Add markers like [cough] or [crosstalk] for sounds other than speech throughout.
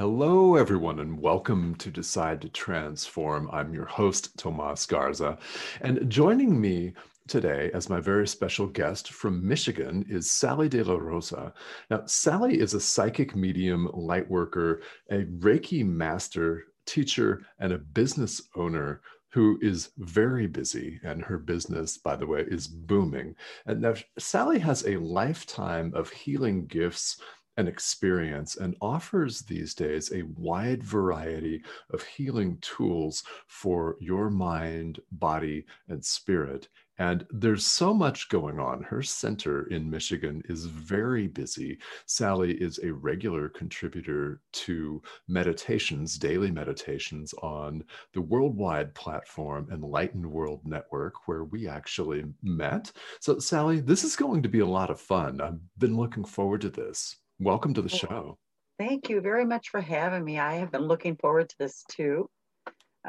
Hello, everyone, and welcome to Decide to Transform. I'm your host, Tomas Garza, and joining me today as my very special guest from Michigan is Sally De La Rosa. Now, Sally is a psychic medium, light worker, a Reiki master, teacher, and a business owner who is very busy, and her business, by the way, is booming. And now Sally has a lifetime of healing gifts and experience and offers these days a wide variety of healing tools for your mind, body, and spirit. And there's so much going on. Her center in Michigan is very busy. Sally is a regular contributor to meditations, daily meditations on the worldwide platform Enlightened World Network, where we actually met. So, Sally, this is going to be a lot of fun. I've been looking forward to this. Welcome to the show. Thank you very much for having me. I have been looking forward to this too.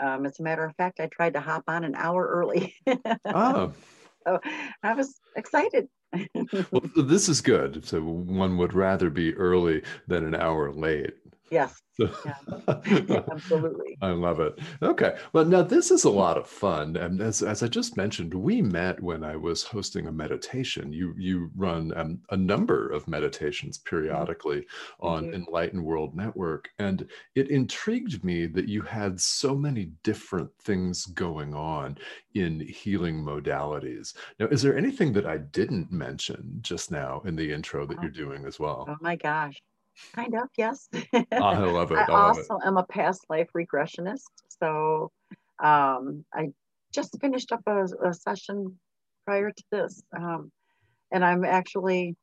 Um, as a matter of fact, I tried to hop on an hour early. [laughs] oh. So I was excited. well, this is good. So one would rather be early than an hour late. Yes. [laughs] yeah. Absolutely. I love it. Okay. Well, now this is a lot of fun. And as, as I just mentioned, we met when I was hosting a meditation. You you run um, a number of meditations mm-hmm. periodically mm-hmm. on Enlightened World Network. And it intrigued me that you had so many different things going on in healing modalities. Now, is there anything that I didn't mention just now in the intro that oh. you're doing as well? Oh my gosh. Kind of, yes. I [laughs] love it. I, I love also it. am a past life regressionist. So um, I just finished up a, a session prior to this. Um, and I'm actually,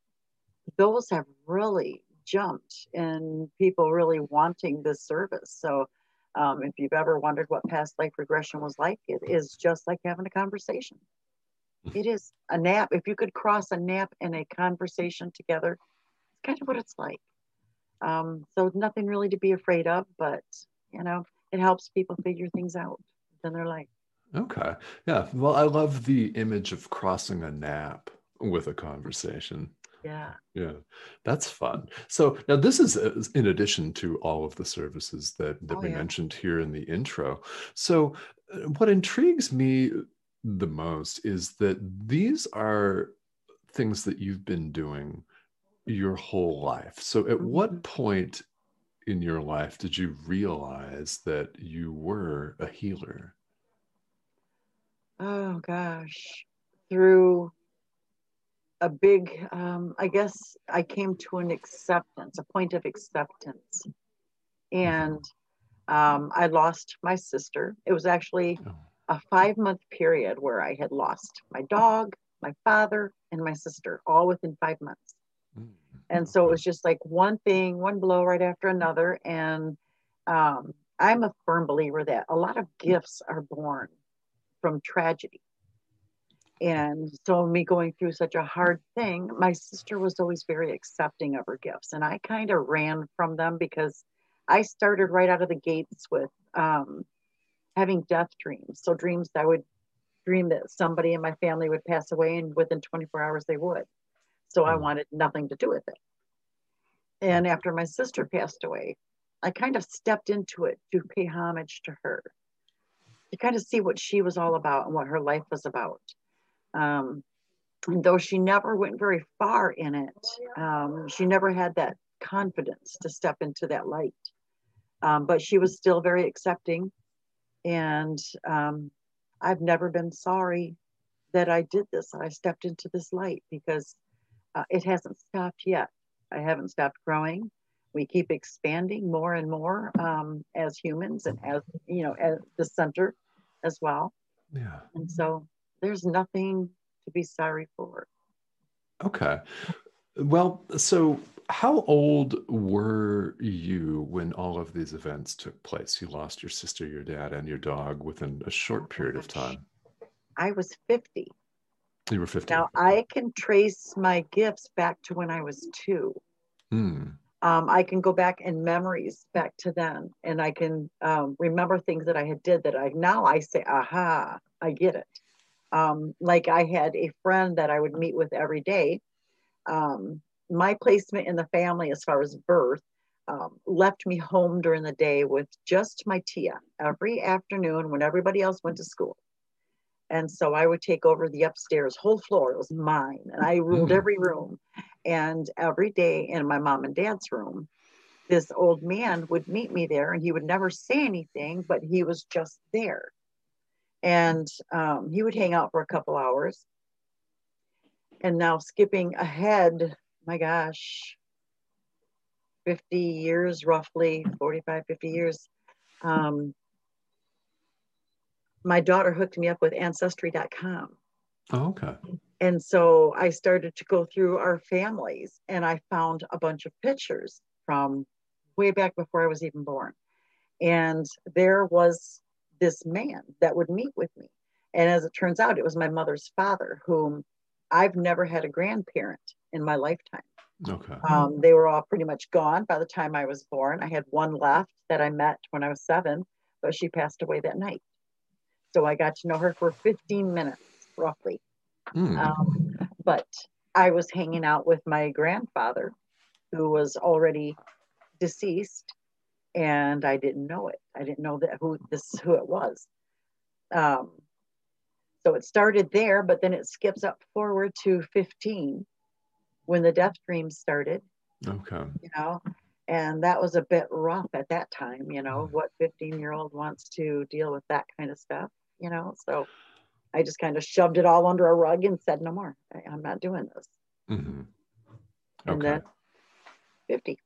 those have really jumped in people really wanting this service. So um, if you've ever wondered what past life regression was like, it is just like having a conversation. It is a nap. If you could cross a nap and a conversation together, it's kind of what it's like. Um, so nothing really to be afraid of, but you know, it helps people figure things out in their life. Okay. Yeah. Well, I love the image of crossing a nap with a conversation. Yeah. Yeah. That's fun. So now this is in addition to all of the services that, that oh, we yeah. mentioned here in the intro. So uh, what intrigues me the most is that these are things that you've been doing your whole life. So, at what mm-hmm. point in your life did you realize that you were a healer? Oh, gosh. Through a big, um, I guess I came to an acceptance, a point of acceptance. Mm-hmm. And um, I lost my sister. It was actually oh. a five month period where I had lost my dog, my father, and my sister all within five months. And so it was just like one thing, one blow right after another. And um, I'm a firm believer that a lot of gifts are born from tragedy. And so, me going through such a hard thing, my sister was always very accepting of her gifts. And I kind of ran from them because I started right out of the gates with um, having death dreams. So, dreams I would dream that somebody in my family would pass away, and within 24 hours they would. So I mm. wanted nothing to do with it. And after my sister passed away, I kind of stepped into it to pay homage to her, to kind of see what she was all about and what her life was about. Um, and though she never went very far in it, um, she never had that confidence to step into that light. Um, but she was still very accepting. And um, I've never been sorry that I did this. I stepped into this light because uh, it hasn't stopped yet. I haven't stopped growing. We keep expanding more and more um, as humans and as, you know, as the center as well. Yeah. And so there's nothing to be sorry for. Okay. Well, so how old were you when all of these events took place? You lost your sister, your dad, and your dog within a short period of time. I was 50. You were 50. Now I can trace my gifts back to when I was two. Hmm. Um, I can go back in memories back to then, and I can um, remember things that I had did that I now I say, aha, I get it. Um, like I had a friend that I would meet with every day. Um, my placement in the family, as far as birth, um, left me home during the day with just my Tia every afternoon when everybody else went to school. And so I would take over the upstairs whole floor. It was mine. And I ruled Mm. every room. And every day in my mom and dad's room, this old man would meet me there and he would never say anything, but he was just there. And um, he would hang out for a couple hours. And now skipping ahead, my gosh, 50 years roughly, 45, 50 years. Um, my daughter hooked me up with ancestry.com. Oh, okay. And so I started to go through our families and I found a bunch of pictures from way back before I was even born. And there was this man that would meet with me. And as it turns out, it was my mother's father, whom I've never had a grandparent in my lifetime. Okay. Um, they were all pretty much gone by the time I was born. I had one left that I met when I was seven, but she passed away that night. So I got to know her for 15 minutes, roughly. Hmm. Um, but I was hanging out with my grandfather, who was already deceased, and I didn't know it. I didn't know that who this who it was. Um, so it started there, but then it skips up forward to 15 when the death dreams started. okay. You know, and that was a bit rough at that time. You know, Mm. what 15 year old wants to deal with that kind of stuff? You know, so I just kind of shoved it all under a rug and said, no more. I, I'm not doing this. hmm And then 50.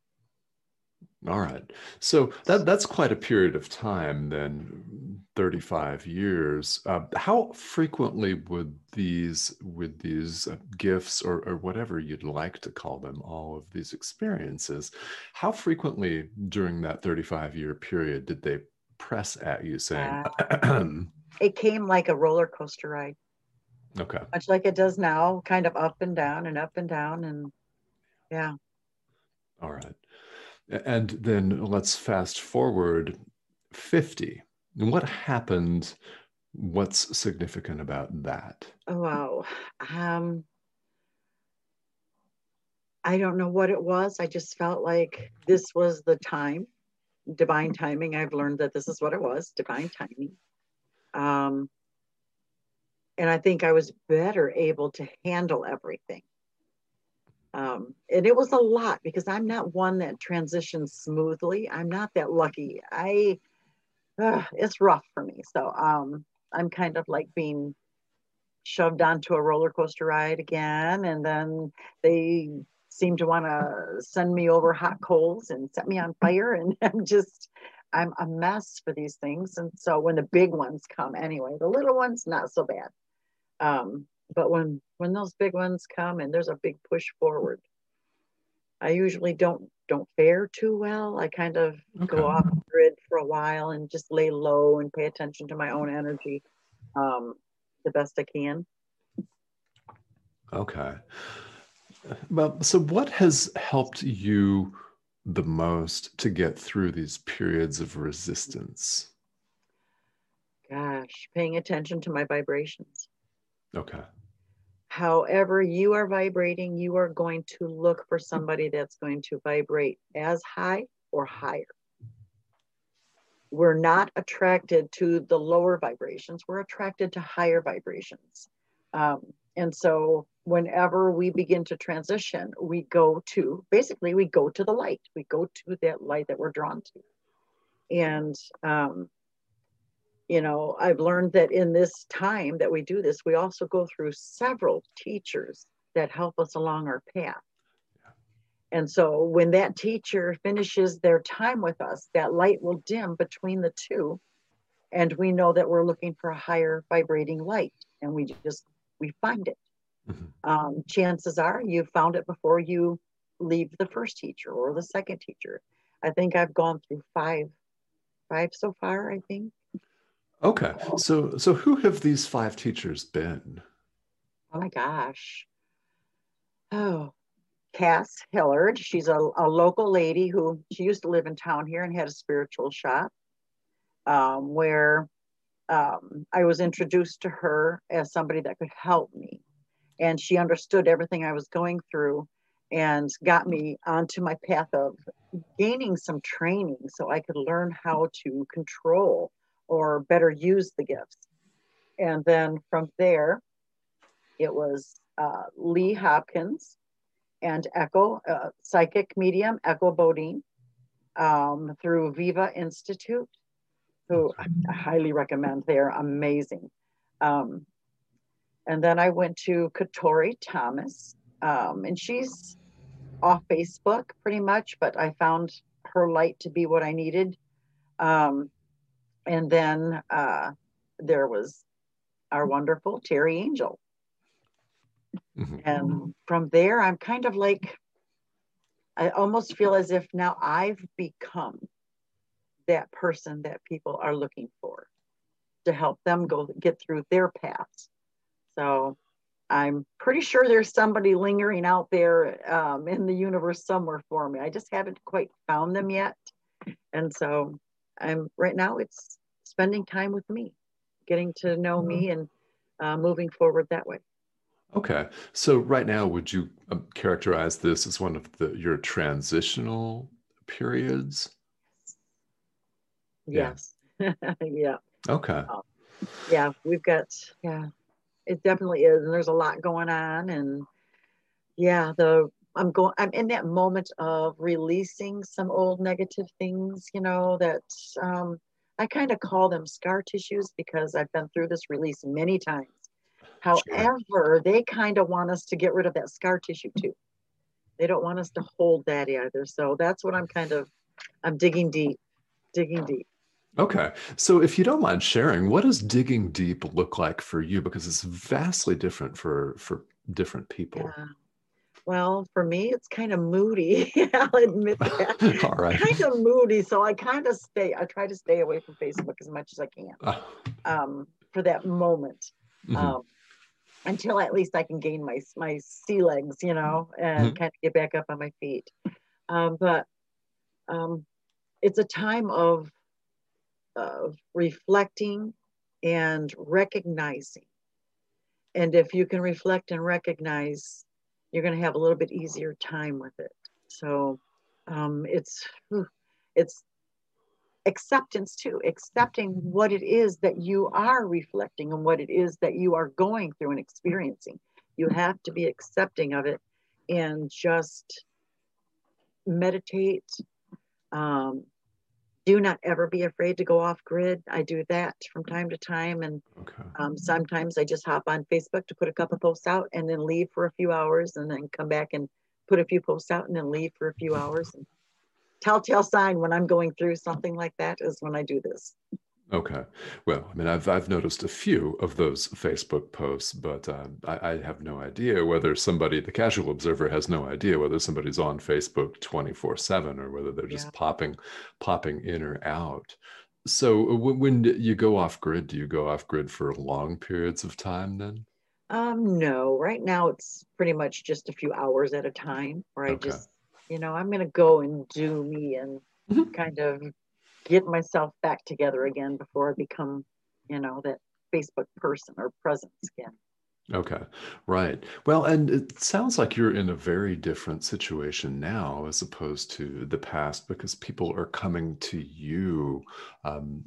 All right. So that that's quite a period of time then 35 years. Uh, how frequently would these would these uh, gifts or, or whatever you'd like to call them all of these experiences how frequently during that 35 year period did they press at you saying It came like a roller coaster ride, okay. Much like it does now, kind of up and down and up and down. And yeah, all right. And then let's fast forward 50 and what happened what's significant about that oh, wow. Um, I don't know what it was. I just felt like this was the time, divine timing. I've learned that this is what it was divine timing. Um, and I think I was better able to handle everything. Um, and it was a lot because I'm not one that transitions smoothly. I'm not that lucky. I, uh, it's rough for me. So um, I'm kind of like being shoved onto a roller coaster ride again. And then they seem to want to send me over hot coals and set me on fire. And [laughs] I'm just, I'm a mess for these things. And so when the big ones come anyway, the little ones, not so bad. Um, but when when those big ones come and there's a big push forward, I usually don't don't fare too well. I kind of Okay. go off for a while and just lay low and pay attention to my own energy um, the best I can. Okay. Well, so what has helped you the most to get through these periods of resistance? Gosh, paying attention to my vibrations. Okay. However, you are vibrating, you are going to look for somebody that's going to vibrate as high or higher. We're not attracted to the lower vibrations, we're attracted to higher vibrations. Um, and so, whenever we begin to transition, we go to basically, we go to the light, we go to that light that we're drawn to. And um, you know i've learned that in this time that we do this we also go through several teachers that help us along our path and so when that teacher finishes their time with us that light will dim between the two and we know that we're looking for a higher vibrating light and we just we find it Mhm. um, chances are you found it before you leave the first teacher or the second teacher. I think I've gone through five, five so far. I think. Okay, so so who have these five teachers been? Oh my gosh. Oh, Cass Hillard. She's a, a local lady who she used to live in town here and had a spiritual shop um, where um, I was introduced to her as somebody that could help me. And she understood everything I was going through and got me onto my path of gaining some training so I could learn how to control or better use the gifts. And then from there, it was uh, Lee Hopkins and Echo, uh, psychic medium, Echo Bodine, um, through Viva Institute, who I highly recommend. They're amazing. Um, and then I went to Katori Thomas, um, and she's off Facebook pretty much, but I found her light to be what I needed. Um, and then uh, there was our wonderful Terry Angel. Mm-hmm. And from there, I'm kind of like, I almost feel as if now I've become that person that people are looking for to help them go get through their paths. So I'm pretty sure there's somebody lingering out there um, in the universe somewhere for me. I just haven't quite found them yet. And so I'm right now, it's spending time with me, getting to know me mm-hmm. and uh, moving forward that way. Okay. So right now, would you um, characterize this as one of the your transitional periods? Yes. Yeah. [laughs] yeah. Okay. Um, yeah, we've got yeah, it definitely is, and there's a lot going on, and yeah, the I'm going I'm in that moment of releasing some old negative things, you know, that um, I kind of call them scar tissues because I've been through this release many times However, sure. they kind of want us to get rid of that scar tissue too. They don't want us to hold that either. So that's what I'm kind of, I'm digging deep, digging deep. Okay. So if you don't mind sharing, what does digging deep look like for you? Because it's vastly different for for different people. Yeah. Well, for me, it's kind of moody. [laughs] I'll admit [laughs] that. All right. Kind of moody. So I kind of stay, I try to stay away from Facebook as much as I can uh. um, for that moment. Mm-hmm. Um, until at least I can gain my my sea legs, you know, and mm-hmm. kind of get back up on my feet. Um, but um, it's a time of of reflecting and recognizing. And if you can reflect and recognize, you're going to have a little bit easier time with it. So um, it's it's acceptance too accepting what it is that you are reflecting and what it is that you are going through and experiencing. You have to be accepting of it and just meditate. Um, do not ever be afraid to go off grid. I do that from time to time. And okay. um, sometimes i just hop on facebook to put a couple posts out and then leave for a few hours and then come back and put a few posts out and then leave for a few hours and telltale sign when I'm going through something like that is when I do this. Okay. Well, I mean, I've I've noticed a few of those Facebook posts, but uh, I, I, have no idea whether somebody, the casual observer, has no idea whether somebody's on Facebook twenty four seven or whether they're just yeah. popping popping in or out. So uh, when you go off grid, do you go off grid for long periods of time then? Um, no. Right now, it's pretty much just a few hours at a time, where I just you know i'm going to go and do me and mm-hmm. kind of get myself back together again before i become you know that facebook person or presence again Okay, right. Well, and it sounds like you're in a very different situation now as opposed to the past because people are coming to you um,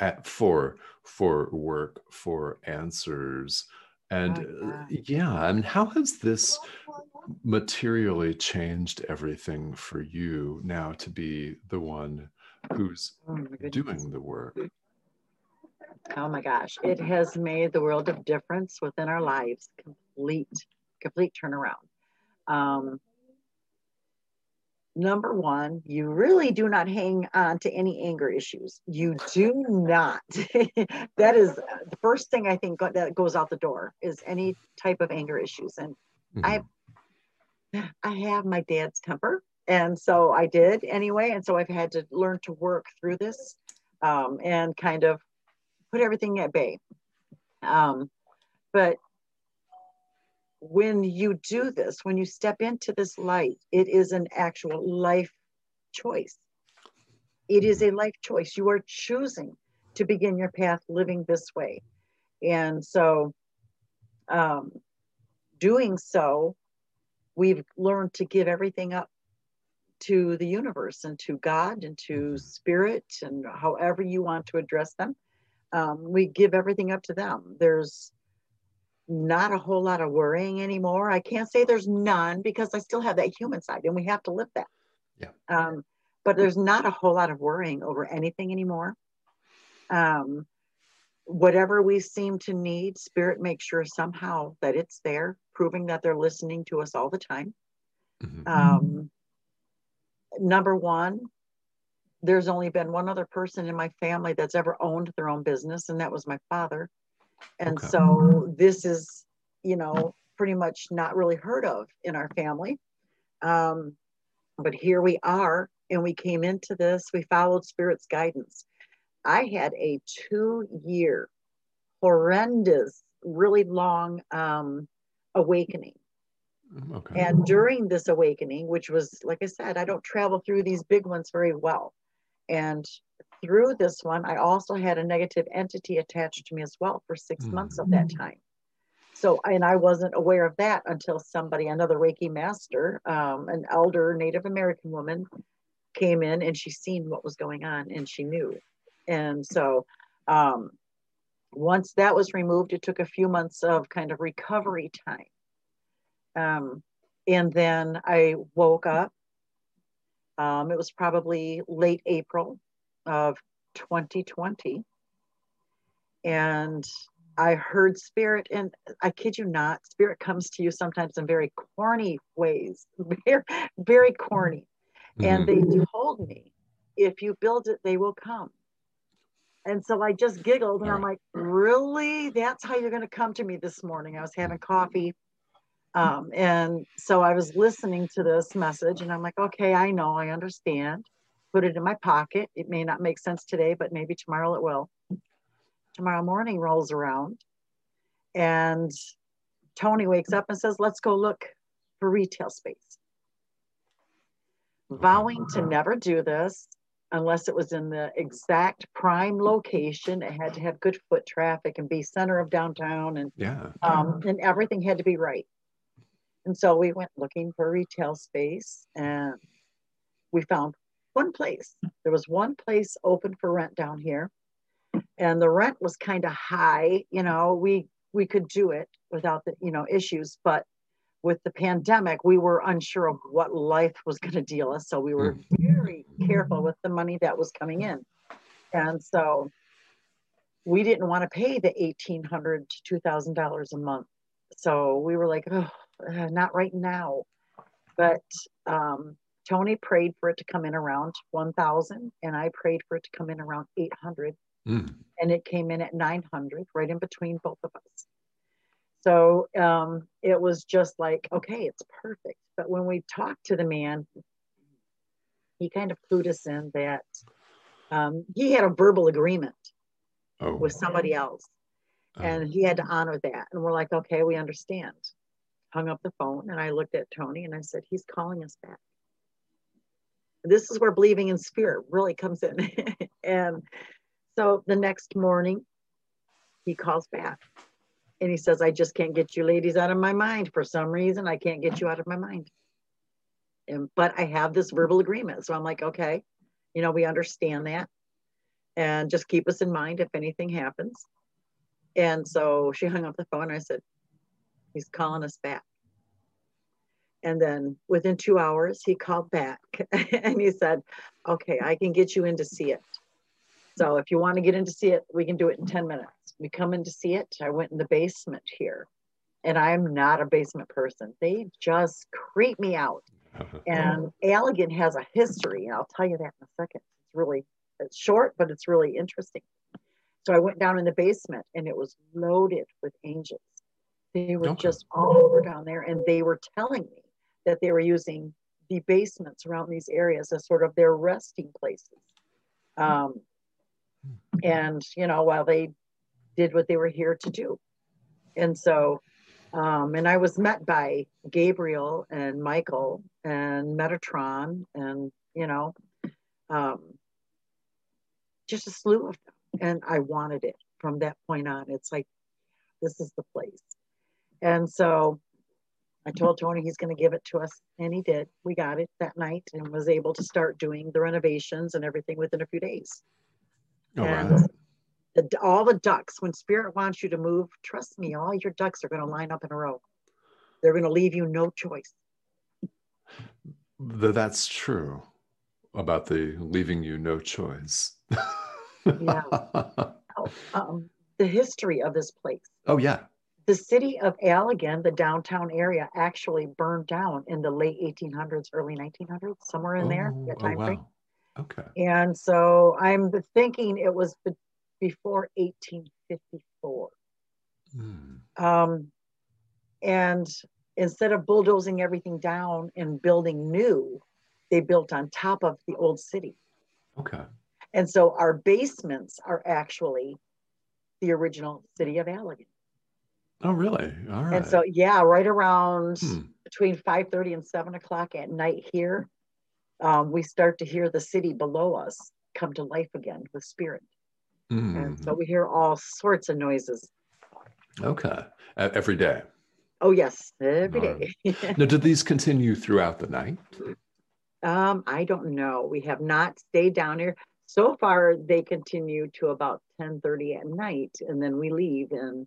at for for work for answers and oh, uh, yeah, I mean, how has this [laughs] materially changed everything for you now to be the one who's oh doing the work? Oh my gosh, it has made the world of difference within our lives. Complete, complete turnaround. Um, number one, you really do not hang on to any anger issues. You do not. [laughs] that is the first thing I think that goes out the door is any type of anger issues. And mm-hmm. I, I have my dad's temper. And so I did anyway. And so I've had to learn to work through this um, and kind of put everything at bay. Um, but when you do this, when you step into this light, it is an actual life choice. It is a life choice. You are choosing to begin your path living this way. And so, um, doing so, we've learned to give everything up to the universe and to God and to mm-hmm. spirit and however you want to address them. Um, we give everything up to them. There's not a whole lot of worrying anymore. I can't say there's none because I still have that human side and we have to live that. Yeah. Um, but there's not a whole lot of worrying over anything anymore. Um, whatever we seem to need, spirit makes sure somehow that it's there, proving that they're listening to us all the time. Mm-hmm. Um, number one, there's only been one other person in my family that's ever owned their own business, and that was my father. And okay. so this is, you know, pretty much not really heard of in our family. Um, but here we are, and we came into this, we followed Spirit's guidance. I had a two year, horrendous, really long um, awakening okay. And during this awakening, which was, like I said, I don't travel through these big ones very well. And through this one, I also had a negative entity attached to me as well for 6 mm months of that time. So, and I wasn't aware of that until somebody, another Reiki master, um, an elder Native American woman, came in and she seen what was going on and she knew. And so, um, once that was removed, it took a few months of kind of recovery time um, and then I woke up. Um, it was probably late April of 2020. And I heard spirit, and I kid you not, spirit comes to you sometimes in very corny ways, very, very corny. Mm-hmm. And they told me, if you build it, they will come. And so I just giggled and I'm like, really? That's how you're going to come to me this morning? I was having coffee um, and so I was listening to this message and I'm like, okay, I know, I understand. Put it in my pocket. It may not make sense today, but maybe tomorrow it will. Tomorrow morning rolls around and Tony wakes up and says, let's go look for retail space. Vowing to never do this unless it was in the exact prime location. It had to have good foot traffic and be center of downtown and yeah. um, and everything had to be right. And so we went looking for retail space and we found one place. There was one place open for rent down here. And the rent was kind of high, you know, we we could do it without the, you know, issues, but with the pandemic, we were unsure of what life was going to deal us. So we were hmm. very careful with the money that was coming in. And so we didn't want to pay the 1,800 to $2,000 a month. So we were like, oh, not right now. But um, Tony prayed for it to come in around 1,000, and I prayed for it to come in around 800. Mm. And it came in at 900, right in between both of us. So um, it was just like, okay, it's perfect. But when we talked to the man, he kind of clued us in that um, he had a verbal agreement oh. with somebody else. Oh. And he had to honor that. And we're like, okay, we understand hung up the phone and I looked at Tony and I said, He's calling us back. This is where believing in spirit really comes in. [laughs] and so the next morning, he calls back and he says, I just can't get you ladies out of my mind. For some reason, I can't get you out of my mind. And, but I have this verbal agreement. So I'm like, okay, you know, we understand that. And just keep us in mind if anything happens. And so she hung up the phone. and I said, He's calling us back. And then within two hours, he called back [laughs] and he said, Okay, I can get you in to see it. So if you want to get in to see it, we can do it in 10 minutes. We come in to see it. I went in the basement here, and I'm not a basement person. They just creep me out. Uh-huh. and Allegan has a history, and I'll tell you that in a second. It's really it's short, but it's really interesting. So I went down in the basement, and it was loaded with angels. They were okay. just all over down there, and they were telling me that they were using the basements around these areas as sort of their resting places. Um, and, you know, while they did what they were here to do. And so, um, and I was met by Gabriel and Michael and Metatron and, you know, um, just a slew of them. And I wanted it from that point on. It's like, this is the place. And so I told Tony he's going to give it to us, and he did. We got it that night and was able to start doing the renovations and everything within a few days. All and right. the, all the ducks, when Spirit wants you to move, trust me, all your ducks are going to line up in a row. They're going to leave you no choice. Th- That's true about the leaving you no choice. Yeah. [laughs] Oh, um, the history of this place. oh yeah. The city of Allegan, the downtown area, actually burned down in the late 1800s, early 1900s, somewhere in there, Oh, that oh, time frame. Okay. And so I'm thinking it was be- before 1854. Hmm. Um, and instead of bulldozing everything down and building new, they built on top of the old city. Okay. And so our basements are actually the original city of Allegan. Oh really? All right. And so, yeah, right around Hmm. between 5.30 and 7 o'clock at night here, um, we start to hear the city below us come to life again with spirit. And Hmm. so we hear all sorts of noises. Okay. Every day. Oh, yes, every day. Now, did [laughs] these continue throughout the night? um, I don't know. We have not stayed down here. So far, they continue to about 10.30 at night, and then we leave. And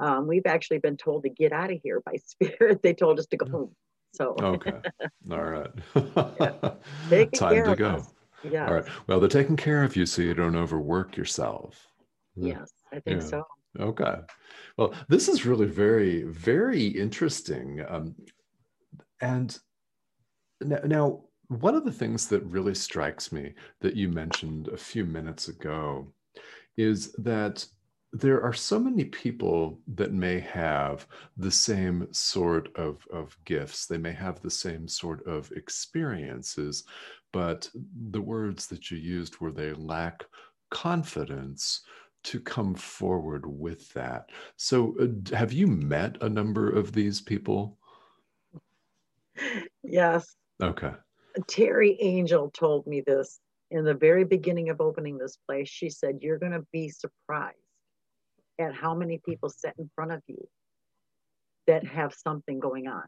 um, we've actually been told to get out of here by [laughs] spirit. They told us to go home. So Okay. [laughs] All right. [laughs] Taking Time to go. yeah, All right. Well, they're taking care of you so you don't overwork yourself. yes, I think Yeah. so. Okay. Well, this is really very, very interesting. Um, and now, now, one of the things that really strikes me that you mentioned a few minutes ago is that there are so many people that may have the same sort of, of gifts. They may have the same sort of experiences, but the words that you used were they lack confidence to come forward with that. So, uh, have you met a number of these people? Yes, Okay. Terry Angel told me this in the very beginning of opening this place. She said, You're going to be surprised at how many people sit in front of you that have something going on.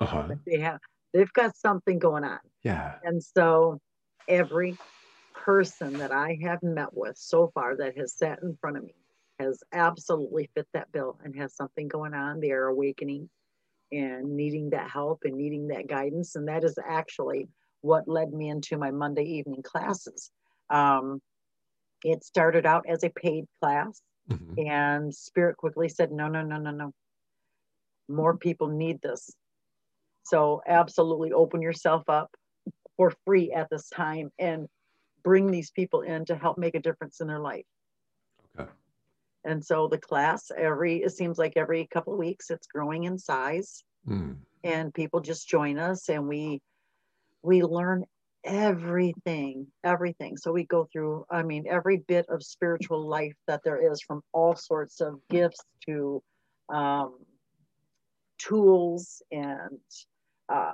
Uh huh. They have, they've got something going on. Yeah. And so every person that I have met with so far that has sat in front of me has absolutely fit that bill and has something going on. They are awakening and needing that help and needing that guidance. And that is actually what led me into my Monday evening classes. Um, it started out as a paid class, Mhm. and Spirit quickly said, no, no, no, no, no. More people need this. So absolutely open yourself up for free at this time and bring these people in to help make a difference in their life. Okay. And so the class every it seems like every couple of weeks it's growing in size Mm. and people just join us and we we learn everything everything. So we go through i mean every bit of spiritual life that there is from all sorts of gifts to um, tools and uh,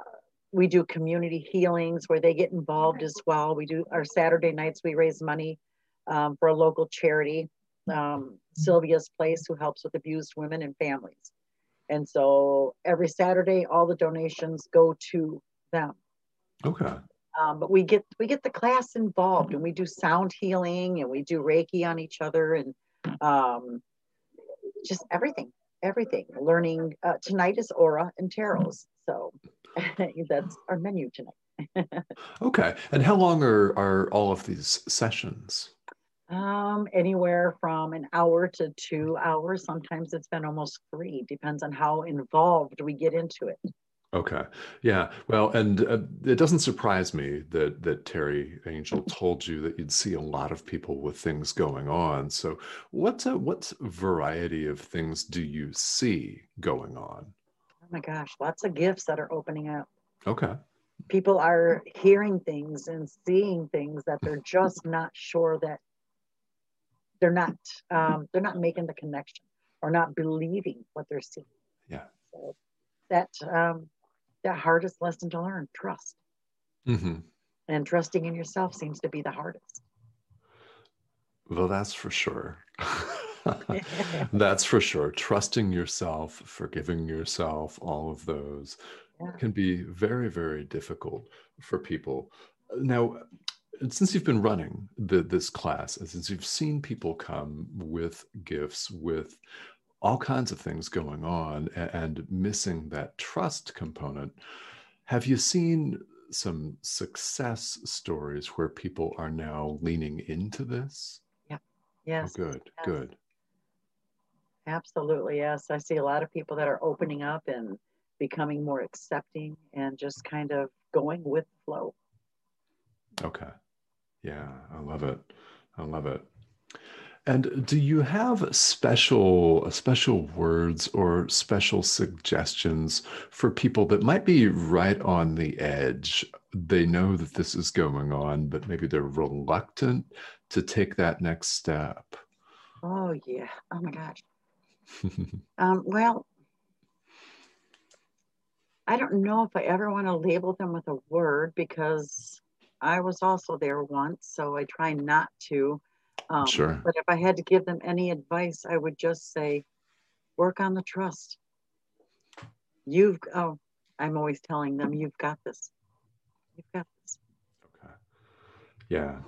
we do community healings where they get involved as well. We do our saturday nights we raise money um, for a local charity um, sylvia's place who helps with abused women and families. And so every saturday all the donations go to them. Okay. Um, but we get we get the class involved and we do sound healing and we do reiki on each other and um, just everything everything. Learning uh, tonight is aura and tarots. So [laughs] that's our menu tonight. [laughs] Okay. And how long are, are all of these sessions? um, anywhere from an hour to two hours. Sometimes it's been almost three depends on how involved we get into it Okay. Yeah. Well, and uh, it doesn't surprise me that that Terry Angel told you that you'd see a lot of people with things going on. So, what uh, what variety of things do you see going on? oh my gosh lots of gifts that are opening up Okay. People are hearing things and seeing things that they're just not sure that they're not um, they're not making the connection or not believing what they're seeing. Yeah. So that um, the hardest lesson to learn trust. Mm-hmm. And trusting in yourself seems to be the hardest. Well, that's for sure. [laughs] [laughs] that's for sure. Trusting yourself, forgiving yourself, all of those yeah. can be very, very difficult for people. Now, since you've been running the, this class, and since you've seen people come with gifts, with all kinds of things going on, and, and missing that trust component, have you seen some success stories where people are now leaning into this? Yeah. Oh, yes. Oh, good. Yes. Good. Absolutely. Yes. I see a lot of people that are opening up and becoming more accepting and just kind of going with flow. Okay. Yeah, I love it. I love it. And do you have special special words or special suggestions for people that might be right on the edge? They know that this is going on, but maybe they're reluctant to take that next step. Oh yeah. Oh my gosh. [laughs] um, well, I don't know if I ever want to label them with a word because I was also there once, so I try not to. Um, sure. But if I had to give them any advice, I would just say, work on the trust. You've, oh, I'm always telling them, you've got this. You've got this. Okay. Yeah.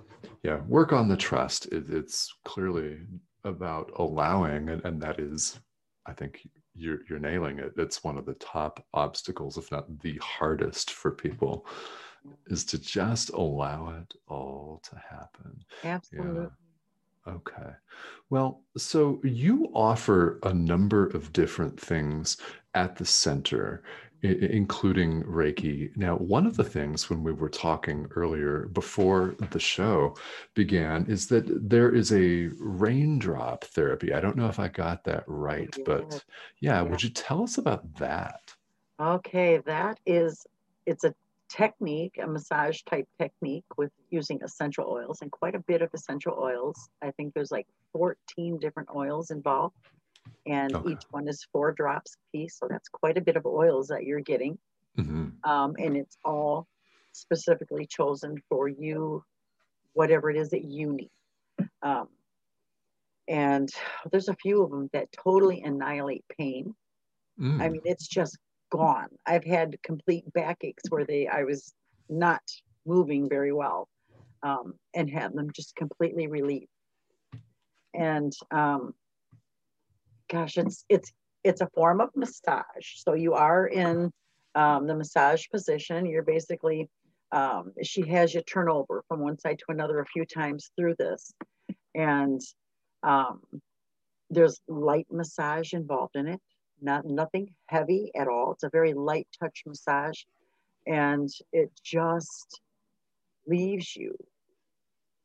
Yeah. Work on the trust. It, it's clearly about allowing, and, and that is, I think you're, you're nailing it. It's one of the top obstacles, if not the hardest for people, is to just allow it all to happen. Absolutely. Yeah. Okay. Well, so you offer a number of different things at the center, including Reiki. Now, one of the things when we were talking earlier before the show began is that there is a raindrop therapy. I don't know if I got that right, but yeah, yeah, would you tell us about that? Okay, that is it's a technique, a massage type technique with using essential oils and quite a bit of essential oils. I think there's like 14 different oils involved, and okay. each one is four drops a piece. So that's quite a bit of oils that you're getting. Mm-hmm. Um, and it's all specifically chosen for you, whatever it is that you need. Um, and there's a few of them that totally annihilate pain. Mm. I mean, it's just gone. I've had complete backaches where they I was not moving very well, um, and had them just completely relieved. And um, gosh, it's it's it's a form of massage. So you are in um, the massage position. You're basically um, she has you turn over from one side to another a few times through this, and um, there's light massage involved in it not nothing heavy at all. It's a very light touch massage, and it just leaves you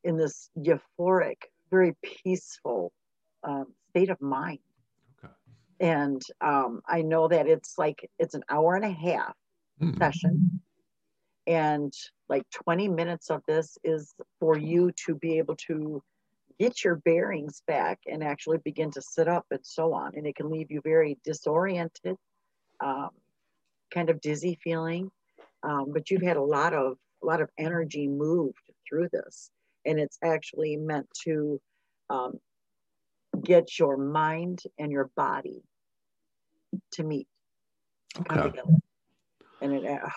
in this euphoric, very peaceful um, state of mind. Okay. And um, I know that it's like it's an hour and a half mm. session, and like 20 minutes of this is for you to be able to get your bearings back and actually begin to sit up and so on. And it can leave you very disoriented, um, kind of dizzy feeling. Um, but you've had a lot of a lot of energy moved through this, and it's actually meant to um, get your mind and your body to meet, okay. And it, uh,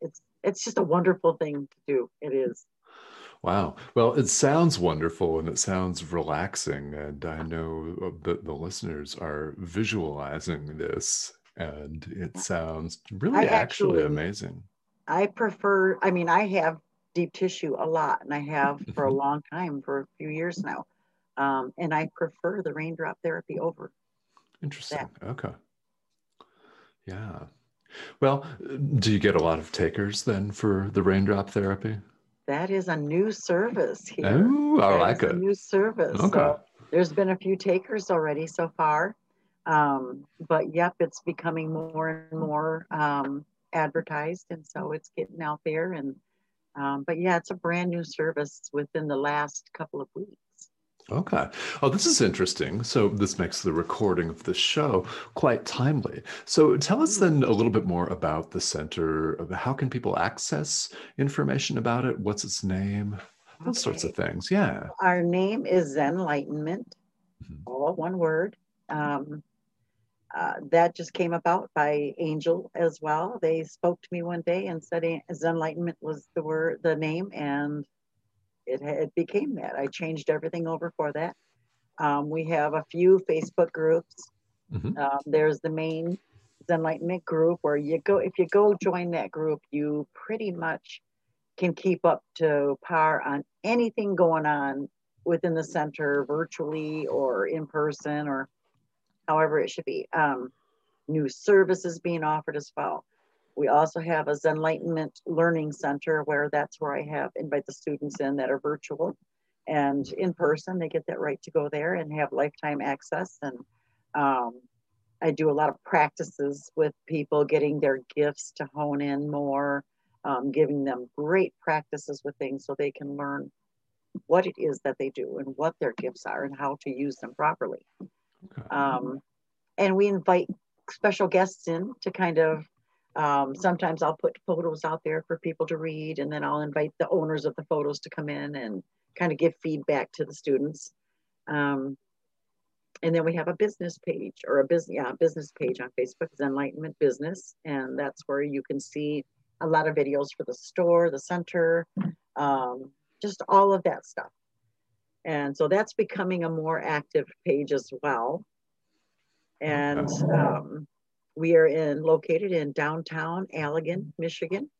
it's it's just a wonderful thing to do. It is. Wow. Well, it sounds wonderful and it sounds relaxing. And I know uh, that the listeners are visualizing this and it sounds really actually, actually, amazing. I prefer, I mean, I have deep tissue a lot and I have for a mm-hmm. long time, for a few years now. Um, and I prefer the raindrop therapy over. Interesting. That. Okay. Yeah. Well, do you get a lot of takers then for the raindrop therapy? That is a new service here. Oh, I that like it. A new service. Okay. So there's been a few takers already so far. Um, but yep, it's becoming more and more um, advertised, and so it's getting out there. And um, but yeah, it's a brand new service within the last couple of weeks. Okay. Oh, this is interesting. So, this makes the recording of the show quite timely. So, tell us then a little bit more about the center. How can people access information about it? What's its name? Those okay. sorts of things. Yeah. Our name is Zenlightenment, mm-hmm. all one word. Um, uh, that just came about by Angel as well. They spoke to me one day and said Zenlightenment was the word, the name, and it, it became that. I changed everything over for that. Um, we have a few Facebook groups. Mm-hmm. Um, there's the main Zenlightenment group where you go, if you go join that group, you pretty much can keep up to par on anything going on within the center virtually or in person or however it should be. Um, new services being offered as well. We also have a Zenlightenment Learning Center where that's where I have invite the students in that are virtual and in person. They get that right to go there and have lifetime access. And um, I do a lot of practices with people getting their gifts to hone in more, um, giving them great practices with things so they can learn what it is that they do and what their gifts are and how to use them properly. Okay. Um, and we invite special guests in to kind of um, sometimes I'll put photos out there for people to read, and then I'll invite the owners of the photos to come in and kind of give feedback to the students. Um, and then we have a business page or a business, yeah, business page on Facebook, is Zenlightenment Business, and that's where you can see a lot of videos for the store, the center, um, just all of that stuff. And so that's becoming a more active page as well. And um, we are in located in downtown Allegan, Michigan.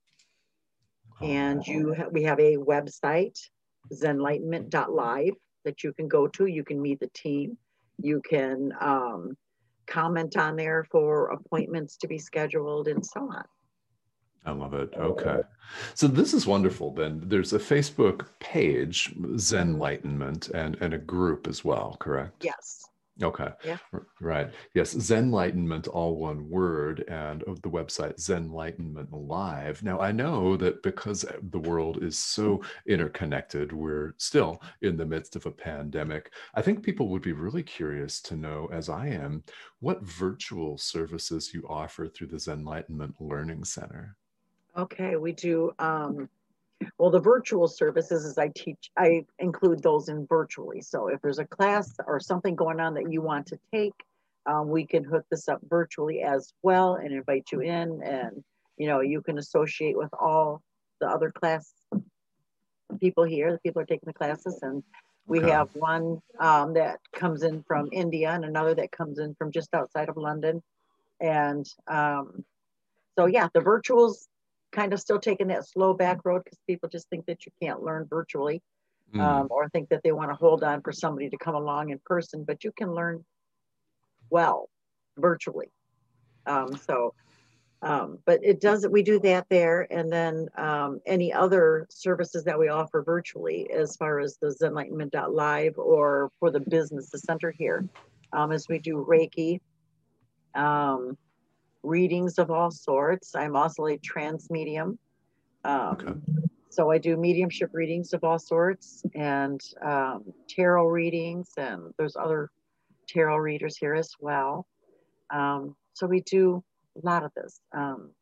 And you ha- we have a website, zenlightenment.live, that you can go to. You can meet the team. You can um, comment on there for appointments to be scheduled and so on. I love it. Okay. So this is wonderful. Then there's a Facebook page, Zenlightenment, and, and a group as well, correct? Yes. Okay. Yeah. Right. Yes. Zenlightenment, all one word, and the website Zenlightenment Live. Now, I know that because the world is so interconnected, we're still in the midst of a pandemic. I think people would be really curious to know, as I am, what virtual services you offer through the Zenlightenment Learning Center. Okay. We do. Um, well, the virtual services is I teach, I include those in virtually. So if there's a class or something going on that you want to take, um, we can hook this up virtually as well and invite you in and you know you can associate with all the other class people here the people are taking the classes and we okay. have one um, that comes in from india and another that comes in from just outside of london and um, so yeah the virtuals kind of still taking that slow back road because people just think that you can't learn virtually mm. um, or think that they want to hold on for somebody to come along in person, but you can learn well virtually. Um, so, um, but it does, we do that there. And then um, any other services that we offer virtually as far as the zenlightenment.live or for the business, the center here, um, as we do Reiki, um, readings of all sorts. I'm also a trans medium. Um, okay. So I do mediumship readings of all sorts and um, tarot readings, and there's other tarot readers here as well. Um, so we do a lot of this. Um,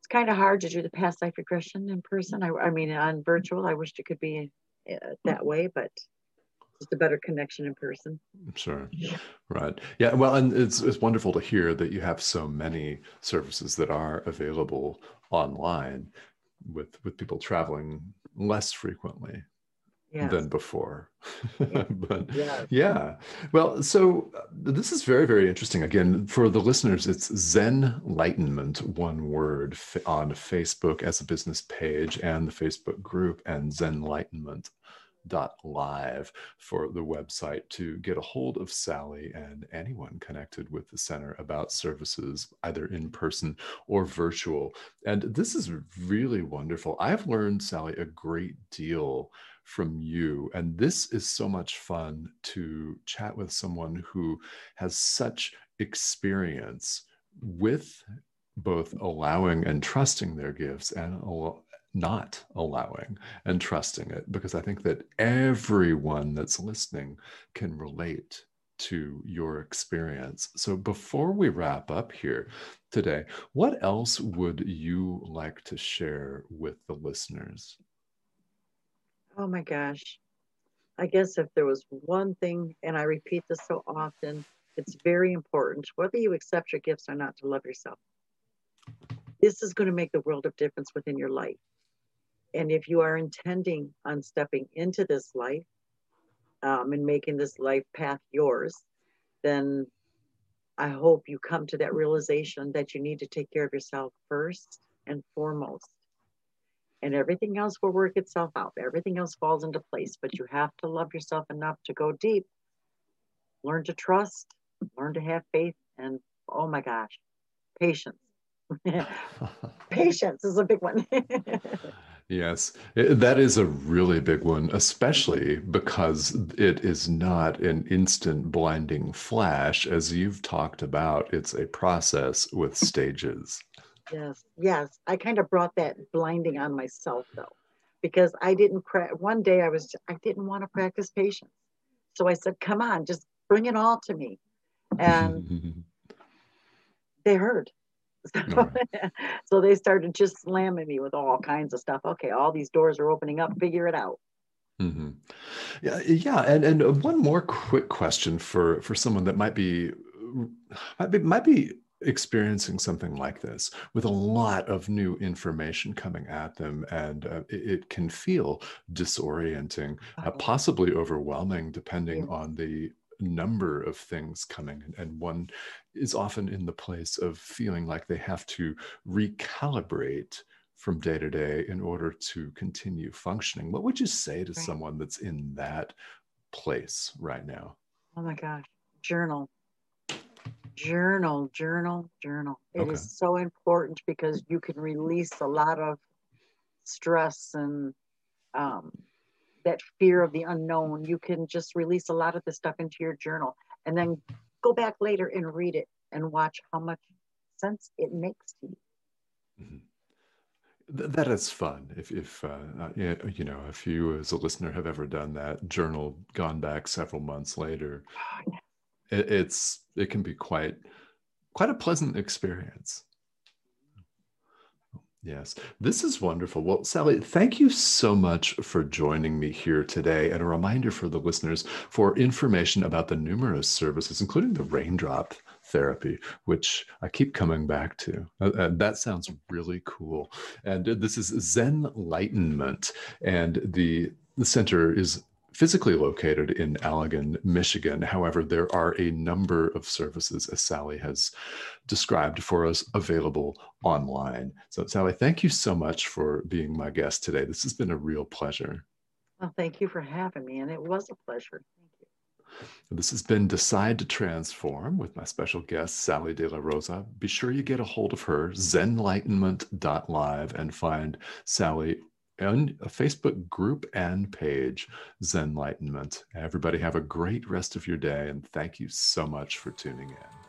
it's kind of hard to do the past life regression in person. I, I mean, on virtual, I wished it could be uh, that way, but just a better connection in person. Sure. Right. Yeah. Well, and it's it's wonderful to hear that you have so many services that are available online with with people traveling less frequently yes. than before. Yeah. [laughs] but yeah. Well, so uh, this is very, very interesting. Again, for the listeners, it's Zen Enlightenment, one word, on Facebook as a business page and the Facebook group, and Zenlightenment live for the website to get a hold of Sally and anyone connected with the center about services, either in person or virtual. And this is really wonderful. I've learned, Sally, a great deal from you. And this is so much fun to chat with someone who has such experience with both allowing and trusting their gifts and not allowing and trusting it because I think that everyone that's listening can relate to your experience. So before we wrap up here today, what else would you like to share with the listeners? Oh my gosh. I guess if there was one thing, and I repeat this so often, it's very important, whether you accept your gifts or not, to love yourself. This is going to make the world of difference within your life. And if you are intending on stepping into this life um, and making this life path yours, then I hope you come to that realization that you need to take care of yourself first and foremost. And everything else will work itself out. Everything else falls into place, but you have to love yourself enough to go deep, learn to trust, learn to have faith, and oh my gosh, patience. [laughs] [laughs] patience is a big one. [laughs] Yes, it, that is a really big one, especially because it is not an instant blinding flash. As you've talked about, it's a process with [laughs] stages. Yes, yes. I kind of brought that blinding on myself though, because I didn't, pra- one day I was, I didn't want to practice patience. So I said, come on, just bring it all to me. And [laughs] they heard. So, right. [laughs] so they started just slamming me with all kinds of stuff. Okay, all these doors are opening up. Figure it out. Mm-hmm. Yeah, yeah, and and one more quick question for for someone that might be might be might be experiencing something like this with a lot of new information coming at them and uh, it, it, can feel disorienting uh, possibly overwhelming depending on the number of things coming and one is often in the place of feeling like they have to recalibrate from day to day in order to continue functioning what would you say to right. someone that's in that place right now oh my gosh journal journal journal journal It okay. is so important because you can release a lot of stress and um, that fear of the unknown, you can just release a lot of the stuff into your journal and then go back later and read it and watch how much sense it makes to you. Mm-hmm. that is fun. If, if uh, uh you know, if you as a listener have ever done that journal, gone back several months later, oh, yeah. it, it's it can be quite quite a pleasant experience. Yes, this is wonderful. Well, Sally, thank you so much for joining me here today. And a reminder for the listeners for information about the numerous services, including the raindrop therapy, which I keep coming back to. Uh, uh that sounds really cool. And this is Zenlightenment. And the, the center is physically located in Allegan, Michigan. However, there are a number of services, as Sally has described for us, available online. So, Sally, thank you so much for being my guest today. This has been a real pleasure. Well, thank you for having me, and it was a pleasure. Thank you. This has been Decide to Transform with my special guest, Sally De La Rosa. Be sure you get a hold of her, zenlightenment.live, and find Sally and a Facebook group and page, Zen Enlightenment. Everybody have a great rest of your day, and thank you so much for tuning in.